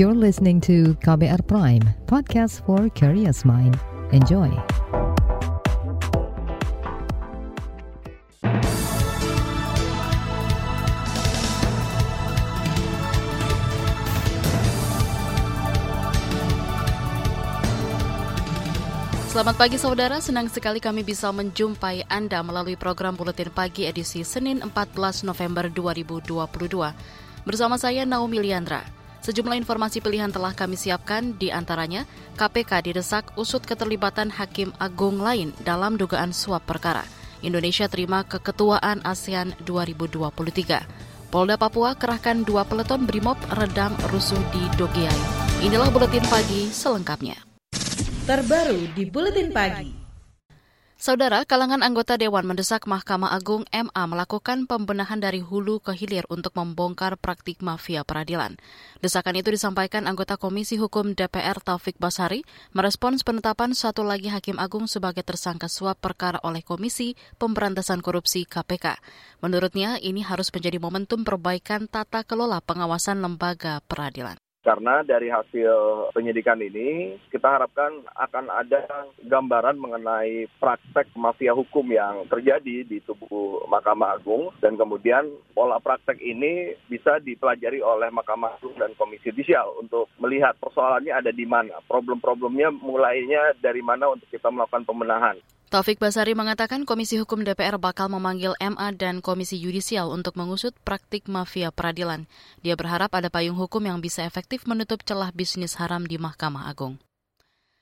You're listening to KBR Prime, podcast for curious mind. Enjoy. Selamat pagi saudara, senang sekali kami bisa menjumpai Anda melalui program Buletin Pagi edisi Senin 14 November 2022. Bersama saya Naomi Liandra. Sejumlah informasi pilihan telah kami siapkan, di antaranya KPK didesak usut keterlibatan Hakim Agung lain dalam dugaan suap perkara. Indonesia terima keketuaan ASEAN 2023. Polda Papua kerahkan dua peleton BRIMOB redam rusuh di Dogiai. Inilah Buletin Pagi selengkapnya terbaru di Buletin Pagi. Saudara, kalangan anggota Dewan mendesak Mahkamah Agung MA melakukan pembenahan dari hulu ke hilir untuk membongkar praktik mafia peradilan. Desakan itu disampaikan anggota Komisi Hukum DPR Taufik Basari merespons penetapan satu lagi Hakim Agung sebagai tersangka suap perkara oleh Komisi Pemberantasan Korupsi KPK. Menurutnya, ini harus menjadi momentum perbaikan tata kelola pengawasan lembaga peradilan. Karena dari hasil penyidikan ini kita harapkan akan ada gambaran mengenai praktek mafia hukum yang terjadi di tubuh Mahkamah Agung dan kemudian pola praktek ini bisa dipelajari oleh Mahkamah Agung dan Komisi Judisial untuk melihat persoalannya ada di mana, problem-problemnya mulainya dari mana untuk kita melakukan pembenahan. Taufik Basari mengatakan Komisi Hukum DPR bakal memanggil MA dan Komisi Yudisial untuk mengusut praktik mafia peradilan. Dia berharap ada payung hukum yang bisa efektif menutup celah bisnis haram di Mahkamah Agung.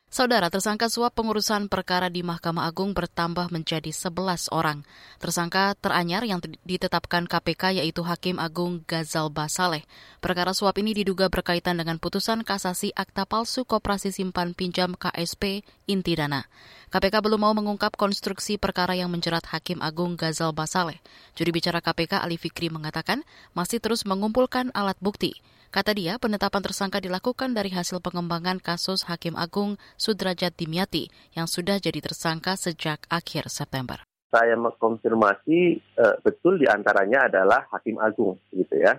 Saudara tersangka suap pengurusan perkara di Mahkamah Agung bertambah menjadi 11 orang. Tersangka teranyar yang ditetapkan KPK yaitu Hakim Agung Gazal Basaleh. Perkara suap ini diduga berkaitan dengan putusan kasasi akta palsu Koperasi Simpan Pinjam KSP Inti Dana. KPK belum mau mengungkap konstruksi perkara yang menjerat Hakim Agung Gazal Basaleh. Juri bicara KPK Ali Fikri mengatakan masih terus mengumpulkan alat bukti. Kata dia, penetapan tersangka dilakukan dari hasil pengembangan kasus Hakim Agung Sudrajat Dimyati yang sudah jadi tersangka sejak akhir September. Saya mengkonfirmasi uh, betul di antaranya adalah Hakim Agung, gitu ya.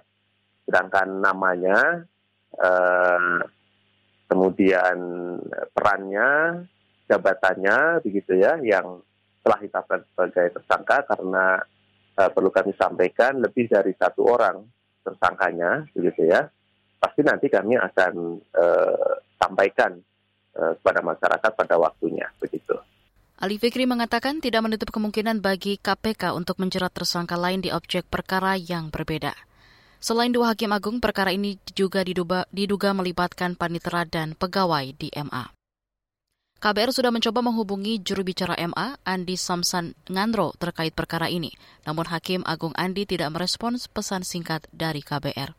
Sedangkan namanya, uh, kemudian perannya, jabatannya, begitu ya, yang telah ditetapkan sebagai tersangka karena uh, perlu kami sampaikan lebih dari satu orang tersangkanya, begitu ya pasti nanti kami akan uh, sampaikan uh, kepada masyarakat pada waktunya begitu. Ali Fikri mengatakan tidak menutup kemungkinan bagi KPK untuk menjerat tersangka lain di objek perkara yang berbeda. Selain dua hakim agung, perkara ini juga diduga, diduga melibatkan panitera dan pegawai di MA. KBR sudah mencoba menghubungi juru bicara MA, Andi Samsan Ngandro, terkait perkara ini. Namun Hakim Agung Andi tidak merespons pesan singkat dari KBR.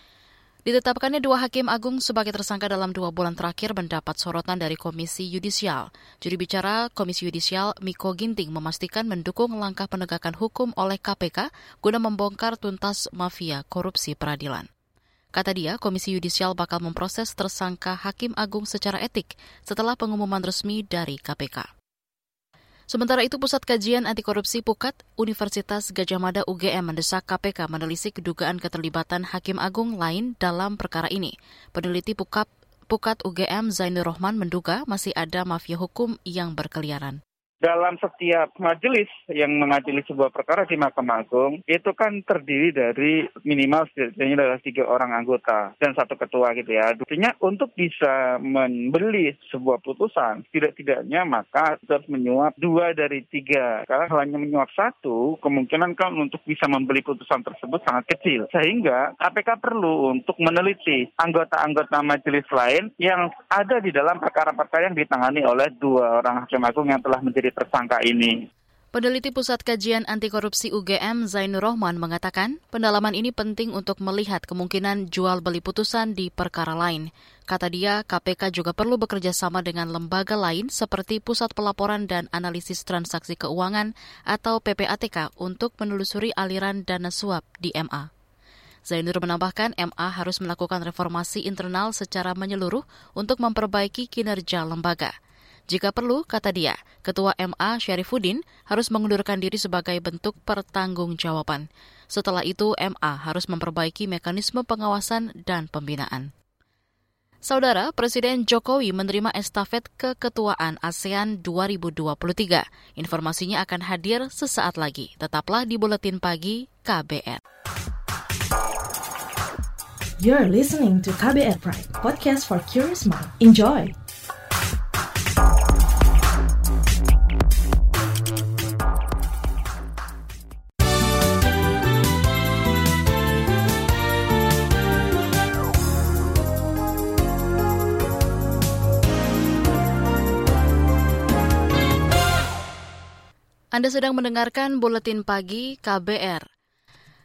Ditetapkannya dua hakim agung sebagai tersangka dalam dua bulan terakhir mendapat sorotan dari Komisi Yudisial. Juri bicara Komisi Yudisial Miko Ginting memastikan mendukung langkah penegakan hukum oleh KPK guna membongkar tuntas mafia korupsi peradilan. Kata dia, Komisi Yudisial bakal memproses tersangka Hakim Agung secara etik setelah pengumuman resmi dari KPK. Sementara itu, Pusat Kajian Anti Korupsi Pukat Universitas Gajah Mada UGM mendesak KPK menelisik dugaan keterlibatan Hakim Agung lain dalam perkara ini. Peneliti Pukat, Pukat UGM Zainur Rohman menduga masih ada mafia hukum yang berkeliaran dalam setiap majelis yang mengadili sebuah perkara di Mahkamah Agung itu kan terdiri dari minimal setidaknya adalah tiga orang anggota dan satu ketua gitu ya. Artinya untuk bisa membeli sebuah putusan tidak-tidaknya maka harus menyuap dua dari tiga. Karena hanya menyuap satu kemungkinan kan untuk bisa membeli putusan tersebut sangat kecil. Sehingga KPK perlu untuk meneliti anggota-anggota majelis lain yang ada di dalam perkara-perkara yang ditangani oleh dua orang hakim agung yang telah menjadi tersangka ini. Peneliti Pusat Kajian Anti Korupsi UGM Zainur Rohman mengatakan, pendalaman ini penting untuk melihat kemungkinan jual beli putusan di perkara lain. Kata dia, KPK juga perlu bekerja sama dengan lembaga lain seperti Pusat Pelaporan dan Analisis Transaksi Keuangan atau PPATK untuk menelusuri aliran dana suap di MA. Zainur menambahkan MA harus melakukan reformasi internal secara menyeluruh untuk memperbaiki kinerja lembaga. Jika perlu, kata dia, Ketua MA Syarifuddin harus mengundurkan diri sebagai bentuk pertanggungjawaban. Setelah itu, MA harus memperbaiki mekanisme pengawasan dan pembinaan. Saudara, Presiden Jokowi menerima estafet keketuaan ASEAN 2023. Informasinya akan hadir sesaat lagi. Tetaplah di Buletin Pagi KBR. You're listening to KBR Pride, podcast for curious mind. Enjoy! Anda sedang mendengarkan buletin pagi KBR.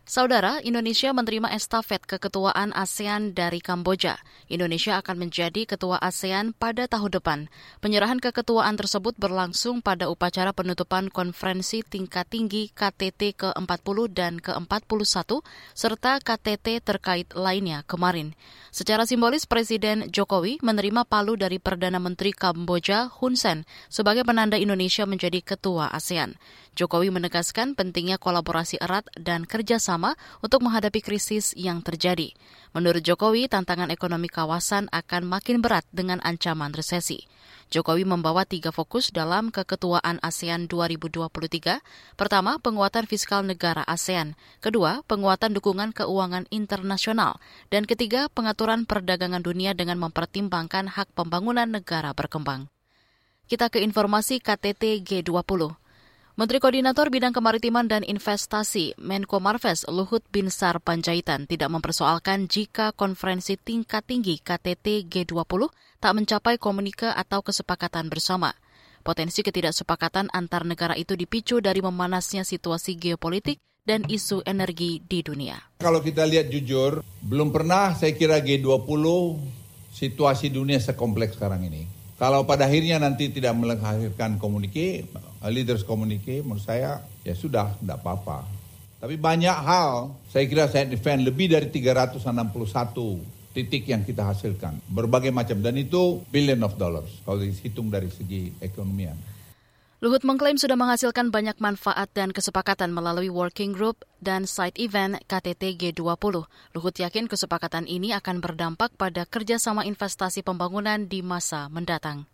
Saudara, Indonesia menerima estafet keketuaan ASEAN dari Kamboja. Indonesia akan menjadi ketua ASEAN pada tahun depan. Penyerahan keketuaan tersebut berlangsung pada upacara penutupan konferensi tingkat tinggi KTT ke-40 dan ke-41 serta KTT terkait lainnya kemarin. Secara simbolis, Presiden Jokowi menerima palu dari Perdana Menteri Kamboja Hun Sen sebagai penanda Indonesia menjadi ketua ASEAN. Jokowi menegaskan pentingnya kolaborasi erat dan kerjasama untuk menghadapi krisis yang terjadi. Menurut Jokowi, tantangan ekonomi kawasan akan makin berat dengan ancaman resesi. Jokowi membawa tiga fokus dalam keketuaan ASEAN 2023. Pertama, penguatan fiskal negara ASEAN. Kedua, penguatan dukungan keuangan internasional. Dan ketiga, pengaturan perdagangan dunia dengan mempertimbangkan hak pembangunan negara berkembang. Kita ke informasi KTT G20. Menteri Koordinator Bidang Kemaritiman dan Investasi Menko Marves Luhut Binsar Panjaitan tidak mempersoalkan jika konferensi tingkat tinggi KTT G20 tak mencapai komunike atau kesepakatan bersama. Potensi ketidaksepakatan antar negara itu dipicu dari memanasnya situasi geopolitik dan isu energi di dunia. Kalau kita lihat jujur, belum pernah saya kira G20 situasi dunia sekompleks sekarang ini. Kalau pada akhirnya nanti tidak melahirkan komunike, leaders communique menurut saya ya sudah tidak apa-apa. Tapi banyak hal saya kira saya defend lebih dari 361 titik yang kita hasilkan. Berbagai macam dan itu billion of dollars kalau dihitung dari segi ekonomian. Luhut mengklaim sudah menghasilkan banyak manfaat dan kesepakatan melalui working group dan side event KTT G20. Luhut yakin kesepakatan ini akan berdampak pada kerjasama investasi pembangunan di masa mendatang.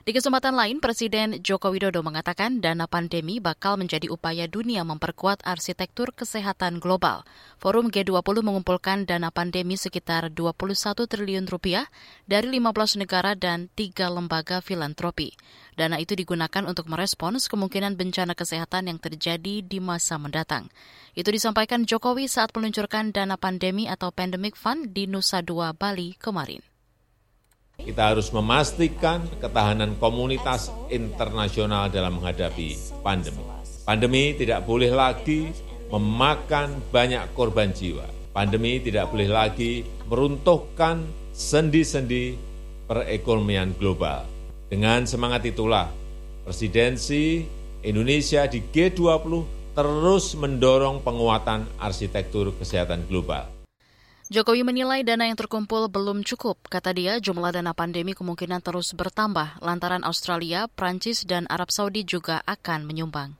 Di kesempatan lain, Presiden Joko Widodo mengatakan dana pandemi bakal menjadi upaya dunia memperkuat arsitektur kesehatan global. Forum G20 mengumpulkan dana pandemi sekitar 21 triliun rupiah dari 15 negara dan tiga lembaga filantropi. Dana itu digunakan untuk merespons kemungkinan bencana kesehatan yang terjadi di masa mendatang. Itu disampaikan Jokowi saat meluncurkan dana pandemi atau Pandemic Fund di Nusa Dua, Bali kemarin. Kita harus memastikan ketahanan komunitas internasional dalam menghadapi pandemi. Pandemi tidak boleh lagi memakan banyak korban jiwa. Pandemi tidak boleh lagi meruntuhkan sendi-sendi perekonomian global. Dengan semangat itulah, presidensi Indonesia di G20 terus mendorong penguatan arsitektur kesehatan global Jokowi menilai dana yang terkumpul belum cukup. Kata dia, jumlah dana pandemi kemungkinan terus bertambah lantaran Australia, Prancis, dan Arab Saudi juga akan menyumbang.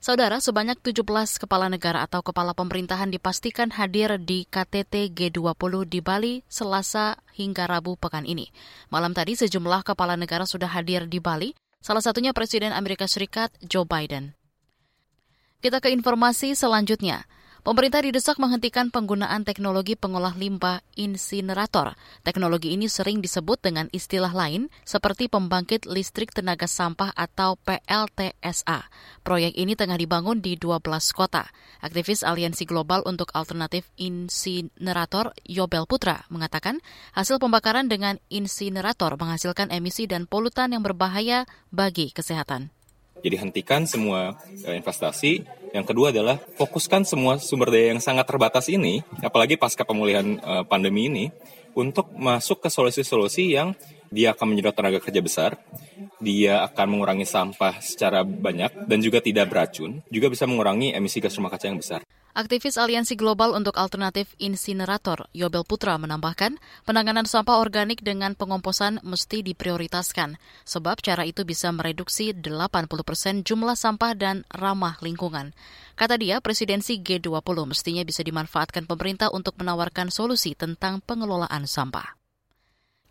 Saudara, sebanyak 17 kepala negara atau kepala pemerintahan dipastikan hadir di KTT G20 di Bali Selasa hingga Rabu pekan ini. Malam tadi sejumlah kepala negara sudah hadir di Bali, salah satunya Presiden Amerika Serikat Joe Biden. Kita ke informasi selanjutnya. Pemerintah didesak menghentikan penggunaan teknologi pengolah limbah insinerator. Teknologi ini sering disebut dengan istilah lain seperti pembangkit listrik tenaga sampah atau PLTSA. Proyek ini tengah dibangun di 12 kota. Aktivis Aliansi Global untuk Alternatif Insinerator Yobel Putra mengatakan hasil pembakaran dengan insinerator menghasilkan emisi dan polutan yang berbahaya bagi kesehatan. Jadi hentikan semua uh, investasi. Yang kedua adalah fokuskan semua sumber daya yang sangat terbatas ini, apalagi pasca pemulihan uh, pandemi ini, untuk masuk ke solusi-solusi yang dia akan menyedot tenaga kerja besar, dia akan mengurangi sampah secara banyak dan juga tidak beracun, juga bisa mengurangi emisi gas rumah kaca yang besar. Aktivis Aliansi Global untuk Alternatif Insinerator, Yobel Putra, menambahkan, penanganan sampah organik dengan pengomposan mesti diprioritaskan, sebab cara itu bisa mereduksi 80 persen jumlah sampah dan ramah lingkungan. Kata dia, presidensi G20 mestinya bisa dimanfaatkan pemerintah untuk menawarkan solusi tentang pengelolaan sampah.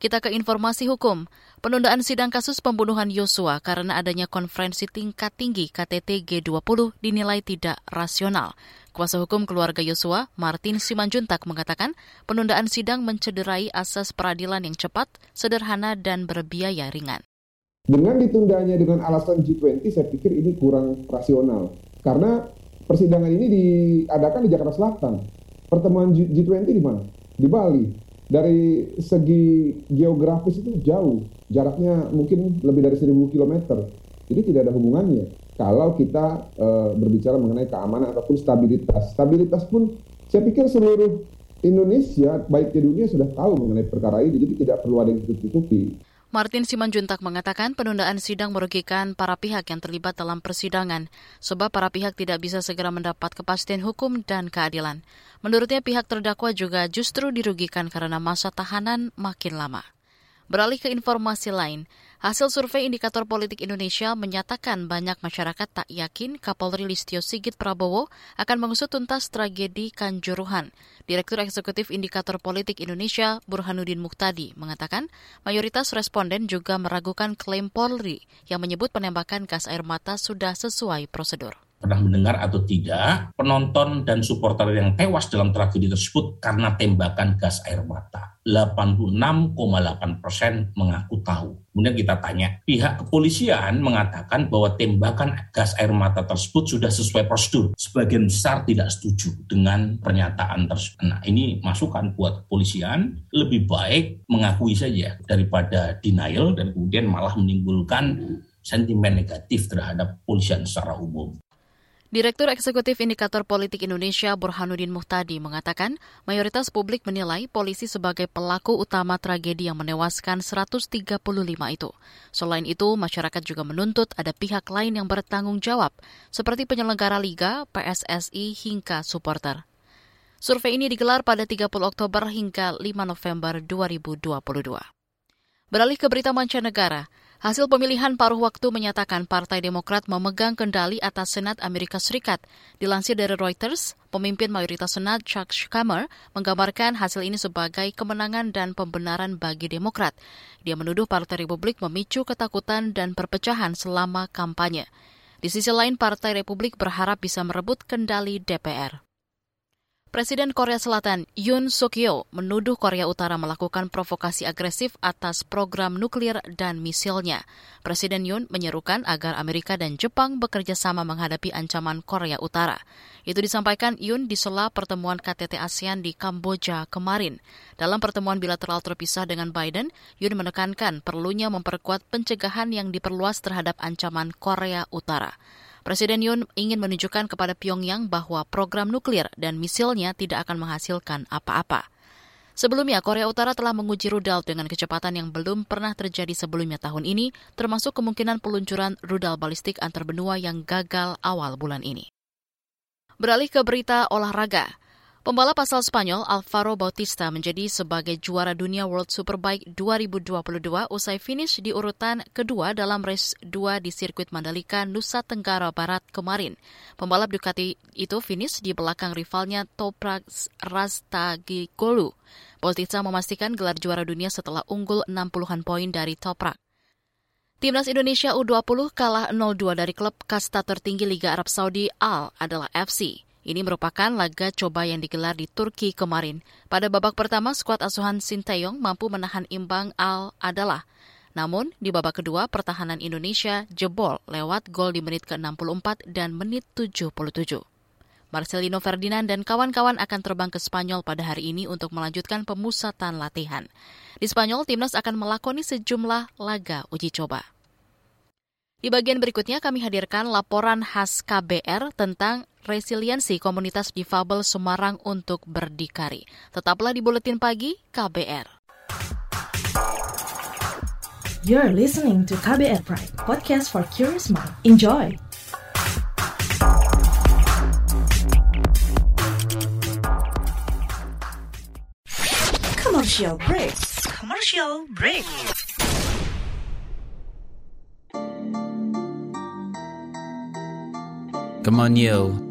Kita ke informasi hukum. Penundaan sidang kasus pembunuhan Yosua karena adanya konferensi tingkat tinggi KTT G20 dinilai tidak rasional. Kuasa hukum keluarga Yosua, Martin Simanjuntak mengatakan penundaan sidang mencederai asas peradilan yang cepat, sederhana, dan berbiaya ringan. Dengan ditundanya dengan alasan G20, saya pikir ini kurang rasional. Karena persidangan ini diadakan di Jakarta Selatan. Pertemuan G20 di mana? Di Bali dari segi geografis itu jauh, jaraknya mungkin lebih dari 1000 km. Jadi tidak ada hubungannya. Kalau kita e, berbicara mengenai keamanan ataupun stabilitas, stabilitas pun saya pikir seluruh Indonesia, baik di dunia sudah tahu mengenai perkara ini, jadi tidak perlu ada yang ditutupi. Martin Simanjuntak mengatakan penundaan sidang merugikan para pihak yang terlibat dalam persidangan, sebab para pihak tidak bisa segera mendapat kepastian hukum dan keadilan. Menurutnya pihak terdakwa juga justru dirugikan karena masa tahanan makin lama. Beralih ke informasi lain, hasil survei Indikator Politik Indonesia menyatakan banyak masyarakat tak yakin Kapolri Listio Sigit Prabowo akan mengusut tuntas tragedi Kanjuruhan. Direktur Eksekutif Indikator Politik Indonesia, Burhanuddin Muhtadi, mengatakan mayoritas responden juga meragukan klaim Polri yang menyebut penembakan gas air mata sudah sesuai prosedur pernah mendengar atau tidak penonton dan supporter yang tewas dalam tragedi tersebut karena tembakan gas air mata. 86,8 persen mengaku tahu. Kemudian kita tanya, pihak kepolisian mengatakan bahwa tembakan gas air mata tersebut sudah sesuai prosedur. Sebagian besar tidak setuju dengan pernyataan tersebut. Nah ini masukan buat kepolisian, lebih baik mengakui saja daripada denial dan kemudian malah menimbulkan sentimen negatif terhadap polisian secara umum. Direktur Eksekutif Indikator Politik Indonesia Burhanuddin Muhtadi mengatakan mayoritas publik menilai polisi sebagai pelaku utama tragedi yang menewaskan 135 itu. Selain itu, masyarakat juga menuntut ada pihak lain yang bertanggung jawab, seperti penyelenggara liga, PSSI, hingga supporter. Survei ini digelar pada 30 Oktober hingga 5 November 2022. Beralih ke berita mancanegara, Hasil pemilihan paruh waktu menyatakan Partai Demokrat memegang kendali atas Senat Amerika Serikat. Dilansir dari Reuters, pemimpin mayoritas Senat Chuck Schumer menggambarkan hasil ini sebagai kemenangan dan pembenaran bagi Demokrat. Dia menuduh Partai Republik memicu ketakutan dan perpecahan selama kampanye. Di sisi lain, Partai Republik berharap bisa merebut kendali DPR. Presiden Korea Selatan Yoon Suk Yeol menuduh Korea Utara melakukan provokasi agresif atas program nuklir dan misilnya. Presiden Yoon menyerukan agar Amerika dan Jepang bekerja sama menghadapi ancaman Korea Utara. Itu disampaikan Yoon di sela pertemuan KTT ASEAN di Kamboja kemarin. Dalam pertemuan bilateral terpisah dengan Biden, Yoon menekankan perlunya memperkuat pencegahan yang diperluas terhadap ancaman Korea Utara. Presiden Yoon ingin menunjukkan kepada Pyongyang bahwa program nuklir dan misilnya tidak akan menghasilkan apa-apa. Sebelumnya, Korea Utara telah menguji rudal dengan kecepatan yang belum pernah terjadi sebelumnya tahun ini, termasuk kemungkinan peluncuran rudal balistik antar benua yang gagal awal bulan ini. Beralih ke berita olahraga. Pembalap asal Spanyol Alvaro Bautista menjadi sebagai juara dunia World Superbike 2022 usai finish di urutan kedua dalam race 2 di sirkuit Mandalika, Nusa Tenggara Barat kemarin. Pembalap Ducati itu finish di belakang rivalnya Toprak Rastagigolu. Bautista memastikan gelar juara dunia setelah unggul 60-an poin dari Toprak. Timnas Indonesia U20 kalah 0-2 dari klub kasta tertinggi Liga Arab Saudi Al adalah FC. Ini merupakan laga coba yang digelar di Turki kemarin. Pada babak pertama, skuad asuhan Sinteyong mampu menahan imbang Al adalah. Namun, di babak kedua, pertahanan Indonesia jebol lewat gol di menit ke-64 dan menit 77. Marcelino Ferdinand dan kawan-kawan akan terbang ke Spanyol pada hari ini untuk melanjutkan pemusatan latihan. Di Spanyol, timnas akan melakoni sejumlah laga uji coba. Di bagian berikutnya kami hadirkan laporan khas KBR tentang resiliensi komunitas difabel Semarang untuk berdikari. Tetaplah di Buletin Pagi KBR. You're listening to KBR Pride, podcast for curious mind. Enjoy! Commercial break. Commercial break. Come on yo,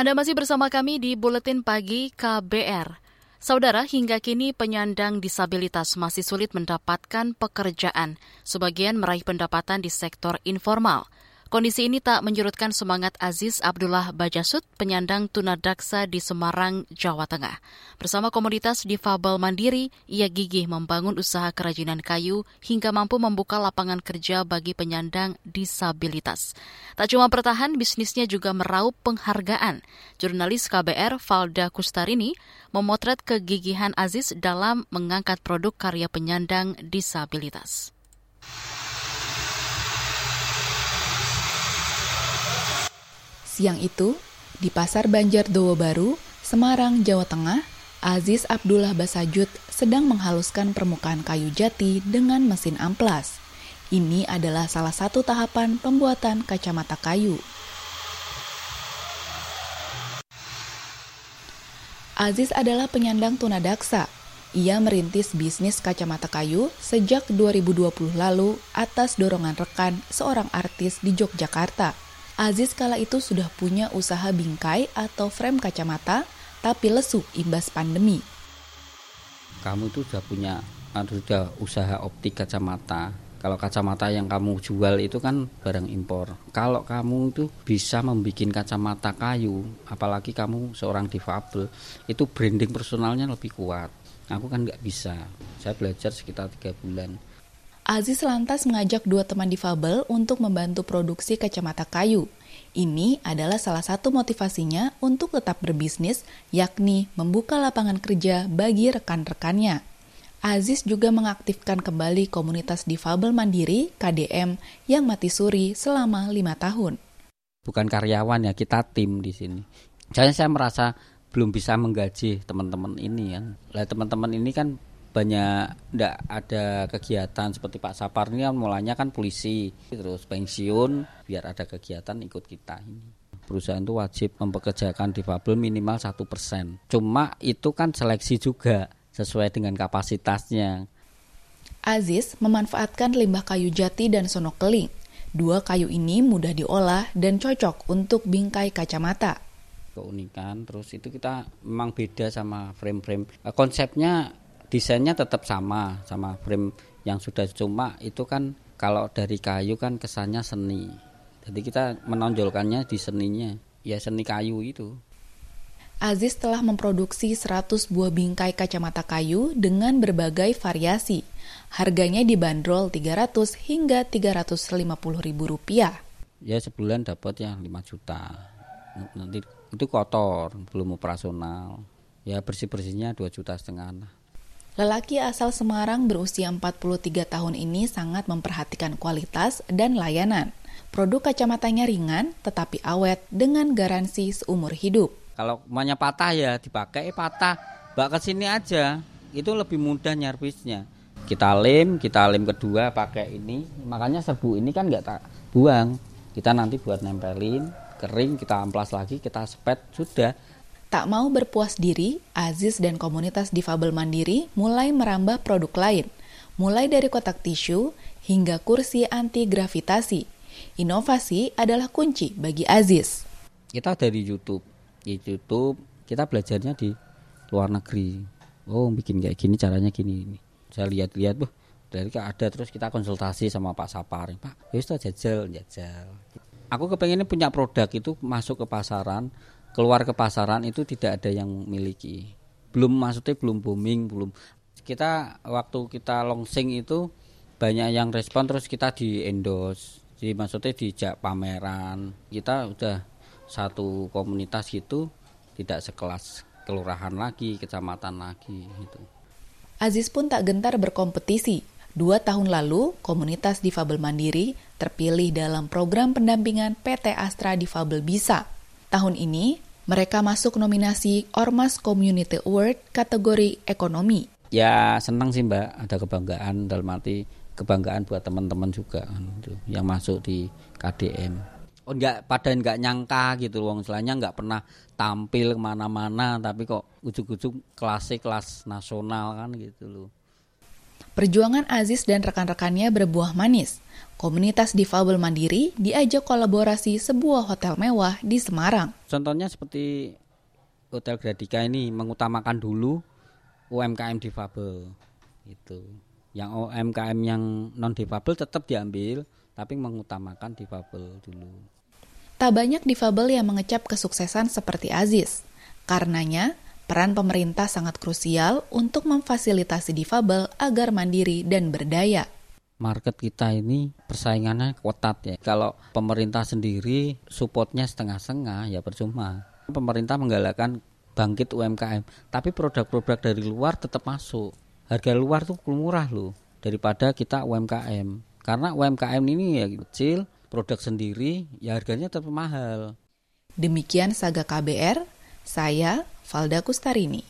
Anda masih bersama kami di Buletin Pagi KBR. Saudara, hingga kini penyandang disabilitas masih sulit mendapatkan pekerjaan. Sebagian meraih pendapatan di sektor informal. Kondisi ini tak menyurutkan semangat Aziz Abdullah Bajasut, penyandang tunadaksa di Semarang, Jawa Tengah. Bersama komunitas difabel mandiri, ia gigih membangun usaha kerajinan kayu hingga mampu membuka lapangan kerja bagi penyandang disabilitas. Tak cuma bertahan, bisnisnya juga meraup penghargaan. Jurnalis KBR Valda Kustarini memotret kegigihan Aziz dalam mengangkat produk karya penyandang disabilitas. Siang itu, di Pasar Banjar Dowo Baru, Semarang, Jawa Tengah, Aziz Abdullah Basajud sedang menghaluskan permukaan kayu jati dengan mesin amplas. Ini adalah salah satu tahapan pembuatan kacamata kayu. Aziz adalah penyandang tunadaksa. Ia merintis bisnis kacamata kayu sejak 2020 lalu atas dorongan rekan seorang artis di Yogyakarta. Aziz kala itu sudah punya usaha bingkai atau frame kacamata, tapi lesu imbas pandemi. Kamu itu sudah punya, sudah usaha optik kacamata. Kalau kacamata yang kamu jual itu kan barang impor. Kalau kamu itu bisa membuat kacamata kayu, apalagi kamu seorang difabel, itu branding personalnya lebih kuat. Aku kan nggak bisa. Saya belajar sekitar tiga bulan. Aziz lantas mengajak dua teman difabel untuk membantu produksi kacamata kayu. Ini adalah salah satu motivasinya untuk tetap berbisnis, yakni membuka lapangan kerja bagi rekan-rekannya. Aziz juga mengaktifkan kembali komunitas difabel mandiri (KDM) yang mati suri selama lima tahun. Bukan karyawan ya, kita tim di sini. Saya saya merasa belum bisa menggaji teman-teman ini kan. Lah teman-teman ini kan banyak tidak ada kegiatan seperti Pak Sapar ini kan mulanya kan polisi terus pensiun biar ada kegiatan ikut kita ini. Perusahaan itu wajib mempekerjakan difabel minimal satu persen. Cuma itu kan seleksi juga sesuai dengan kapasitasnya. Aziz memanfaatkan limbah kayu jati dan sono keling dua kayu ini mudah diolah dan cocok untuk bingkai kacamata. Keunikan terus itu kita memang beda sama frame-frame. Konsepnya desainnya tetap sama sama frame yang sudah cuma itu kan kalau dari kayu kan kesannya seni jadi kita menonjolkannya di seninya ya seni kayu itu Aziz telah memproduksi 100 buah bingkai kacamata kayu dengan berbagai variasi. Harganya dibanderol 300 hingga 350 ribu rupiah. Ya sebulan dapat ya 5 juta. Nanti itu kotor, belum operasional. Ya bersih-bersihnya 2 juta setengah. Lelaki asal Semarang berusia 43 tahun ini sangat memperhatikan kualitas dan layanan. Produk kacamatanya ringan tetapi awet dengan garansi seumur hidup. Kalau emaknya patah ya dipakai patah. Bak ke sini aja. Itu lebih mudah nyervisnya. Kita lem, kita lem kedua pakai ini. Makanya serbu ini kan nggak tak buang. Kita nanti buat nempelin, kering, kita amplas lagi, kita sepet, sudah. Tak mau berpuas diri, Aziz dan komunitas difabel mandiri mulai merambah produk lain, mulai dari kotak tisu hingga kursi anti gravitasi. Inovasi adalah kunci bagi Aziz. Kita dari YouTube, di YouTube kita belajarnya di luar negeri. Oh, bikin kayak gini caranya gini ini. Saya lihat-lihat, tuh dari ada terus kita konsultasi sama Pak Sapar, Pak, ya itu jajal, jajal. Aku kepengennya punya produk itu masuk ke pasaran, keluar ke pasaran itu tidak ada yang miliki. Belum maksudnya belum booming, belum. Kita waktu kita launching itu banyak yang respon terus kita di endorse Jadi maksudnya dijak pameran. Kita udah satu komunitas gitu tidak sekelas kelurahan lagi, kecamatan lagi gitu. Aziz pun tak gentar berkompetisi. Dua tahun lalu, komunitas difabel mandiri terpilih dalam program pendampingan PT Astra Difabel Bisa. Tahun ini, mereka masuk nominasi Ormas Community Award kategori ekonomi. Ya senang sih mbak, ada kebanggaan dalam arti kebanggaan buat teman-teman juga gitu, yang masuk di KDM. Oh enggak, pada enggak nyangka gitu loh, istilahnya enggak pernah tampil ke mana-mana, tapi kok ujuk-ujuk kelasnya kelas nasional kan gitu loh. Perjuangan Aziz dan rekan-rekannya berbuah manis. Komunitas difabel mandiri diajak kolaborasi sebuah hotel mewah di Semarang. Contohnya seperti Hotel Gradika ini mengutamakan dulu UMKM difabel. Itu. Yang UMKM yang non difabel tetap diambil, tapi mengutamakan difabel dulu. Tak banyak difabel yang mengecap kesuksesan seperti Aziz. Karenanya, peran pemerintah sangat krusial untuk memfasilitasi difabel agar mandiri dan berdaya. Market kita ini persaingannya ketat ya. Kalau pemerintah sendiri supportnya setengah-setengah ya percuma. Pemerintah menggalakkan bangkit UMKM, tapi produk-produk dari luar tetap masuk. Harga luar tuh murah loh daripada kita UMKM. Karena UMKM ini ya kecil, produk sendiri, ya harganya tetap mahal. Demikian Saga KBR, saya Valda Kustarini.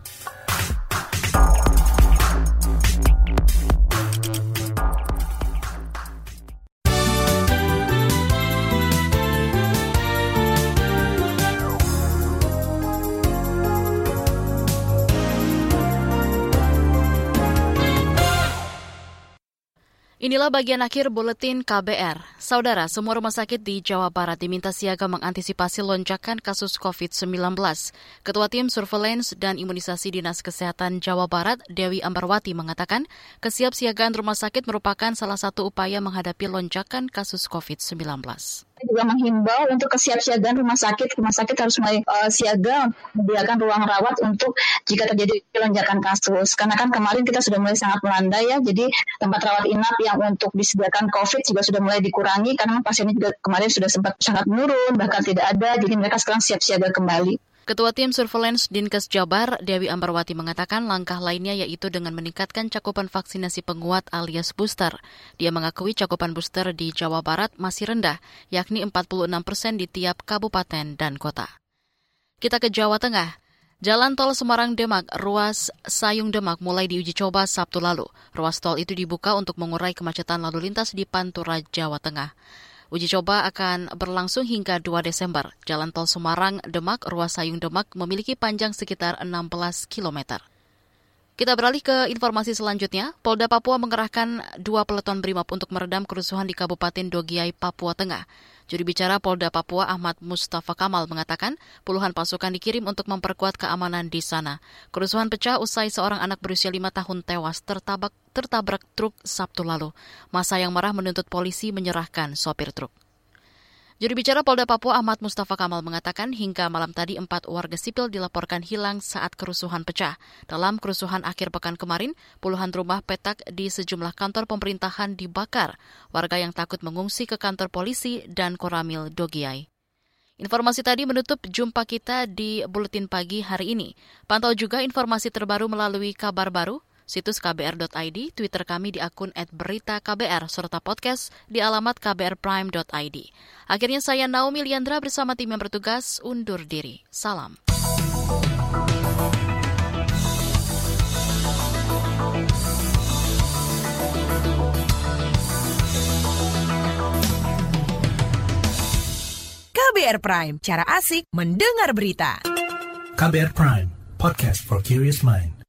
Inilah bagian akhir buletin KBR. Saudara, semua rumah sakit di Jawa Barat diminta siaga mengantisipasi lonjakan kasus COVID-19. Ketua Tim Surveillance dan Imunisasi Dinas Kesehatan Jawa Barat, Dewi Ambarwati, mengatakan kesiapsiagaan rumah sakit merupakan salah satu upaya menghadapi lonjakan kasus COVID-19 juga menghimbau untuk kesiapsiagaan rumah sakit. Rumah sakit harus mulai uh, siaga menyediakan ruang rawat untuk jika terjadi lonjakan kasus. Karena kan kemarin kita sudah mulai sangat melandai ya, jadi tempat rawat inap yang untuk disediakan COVID juga sudah mulai dikurangi karena pasiennya juga kemarin sudah sempat sangat menurun, bahkan tidak ada. Jadi mereka sekarang siap siaga kembali. Ketua Tim Surveillance Dinkes Jabar, Dewi Ambarwati mengatakan langkah lainnya yaitu dengan meningkatkan cakupan vaksinasi penguat alias booster. Dia mengakui cakupan booster di Jawa Barat masih rendah, yakni 46 persen di tiap kabupaten dan kota. Kita ke Jawa Tengah. Jalan tol Semarang-Demak, ruas Sayung Demak mulai diuji coba Sabtu lalu. Ruas tol itu dibuka untuk mengurai kemacetan lalu lintas di Pantura, Jawa Tengah. Uji coba akan berlangsung hingga 2 Desember. Jalan tol Semarang-Demak, ruas Sayung Demak memiliki panjang sekitar 16 km. Kita beralih ke informasi selanjutnya. Polda Papua mengerahkan dua peleton BRIMOB untuk meredam kerusuhan di Kabupaten Dogiai, Papua Tengah. Juri bicara Polda Papua Ahmad Mustafa Kamal mengatakan puluhan pasukan dikirim untuk memperkuat keamanan di sana. Kerusuhan pecah usai seorang anak berusia lima tahun tewas tertabak, tertabrak truk Sabtu lalu. Masa yang marah menuntut polisi menyerahkan sopir truk. Juru bicara Polda Papua Ahmad Mustafa Kamal mengatakan hingga malam tadi empat warga sipil dilaporkan hilang saat kerusuhan pecah. Dalam kerusuhan akhir pekan kemarin, puluhan rumah petak di sejumlah kantor pemerintahan dibakar. Warga yang takut mengungsi ke kantor polisi dan Koramil Dogiai. Informasi tadi menutup jumpa kita di Buletin Pagi hari ini. Pantau juga informasi terbaru melalui kabar baru, situs kbr.id, Twitter kami di akun @beritaKBR serta podcast di alamat kbrprime.id. Akhirnya saya Naomi Liandra bersama tim yang bertugas undur diri. Salam. KBR Prime, cara asik mendengar berita. KBR Prime, podcast for curious mind.